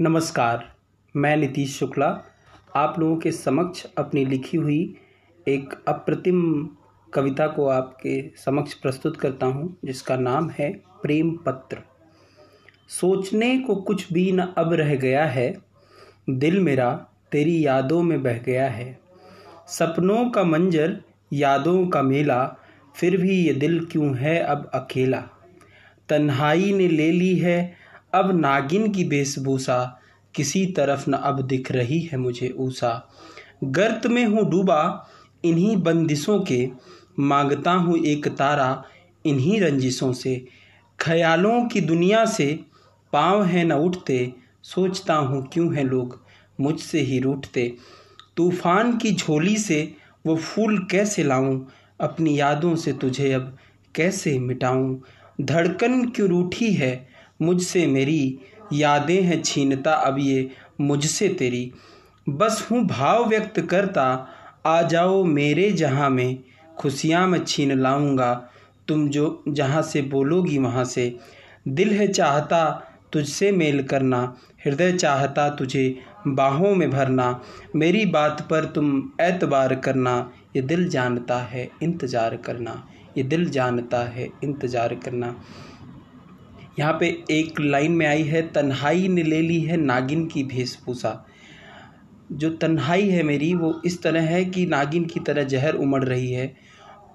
नमस्कार, मैं नीतीश शुक्ला। आप लोगों के समक्ष अपनी लिखी हुई एक अप्रतिम कविता को आपके समक्ष प्रस्तुत करता हूँ, जिसका नाम है प्रेम पत्र। सोचने को कुछ भी न अब रह गया है, दिल मेरा तेरी यादों में बह गया है। सपनों का मंजर, यादों का मेला, फिर भी ये दिल क्यों है अब अकेला? तन्हाई ने ले ली है अब नागिन की वेशभूषा किसी तरफ़ न अब दिख रही है मुझे ऊषा। गर्त में हूँ डूबा, इन्हीं बंदिशों के माँगता हूँ एक तारा, इन्हीं रंजिशों से। ख्यालों की दुनिया से पाँव है न उठते, सोचता हूँ क्यों हैं लोग मुझसे ही रूठते। तूफ़ान की झोली से वो फूल कैसे लाऊं, अपनी यादों से तुझे अब कैसे मिटाऊं? धड़कन क्यों रूठी है मुझसे मेरी यादें हैं छीनता अब ये मुझसे तेरी। बस हूँ भाव व्यक्त करता, आ जाओ मेरे जहाँ में। खुशियाँ मैं छीन लाऊँगा, तुम जो जहाँ से बोलोगी वहाँ से। दिल है चाहता तुझसे मेल करना, हृदय चाहता तुझे बाहों में भरना। मेरी बात पर तुम एतबार करना, ये दिल जानता है इंतज़ार करना। ये दिल जानता है इंतज़ार करना। यहाँ पे एक लाइन में आई है तन्हाई ने ले ली है नागिन की वेशभूषा जो तन्हाई है मेरी वो इस तरह है कि नागिन की तरह जहर उमड़ रही है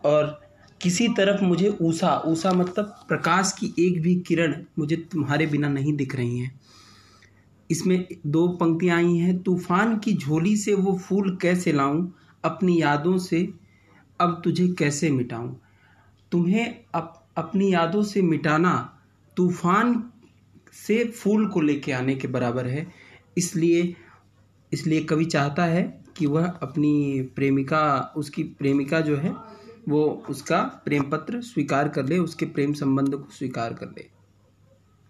और किसी तरफ़ मुझे ऊषा ऊषा मतलब प्रकाश की एक भी किरण मुझे तुम्हारे बिना नहीं दिख रही हैं। इसमें दो पंक्तियाँ आई हैं तूफ़ान की झोली से वो फूल कैसे लाऊं? अपनी यादों से अब तुझे कैसे मिटाऊं? तुम्हें अप, अपनी यादों से मिटाना तूफ़ान से फूल को लेके आने के बराबर है। इसलिए इसलिए कवि चाहता है कि वह अपनी प्रेमिका, उसकी प्रेमिका जो है, वो उसका प्रेम पत्र स्वीकार कर ले, उसके प्रेम संबंध को स्वीकार कर ले।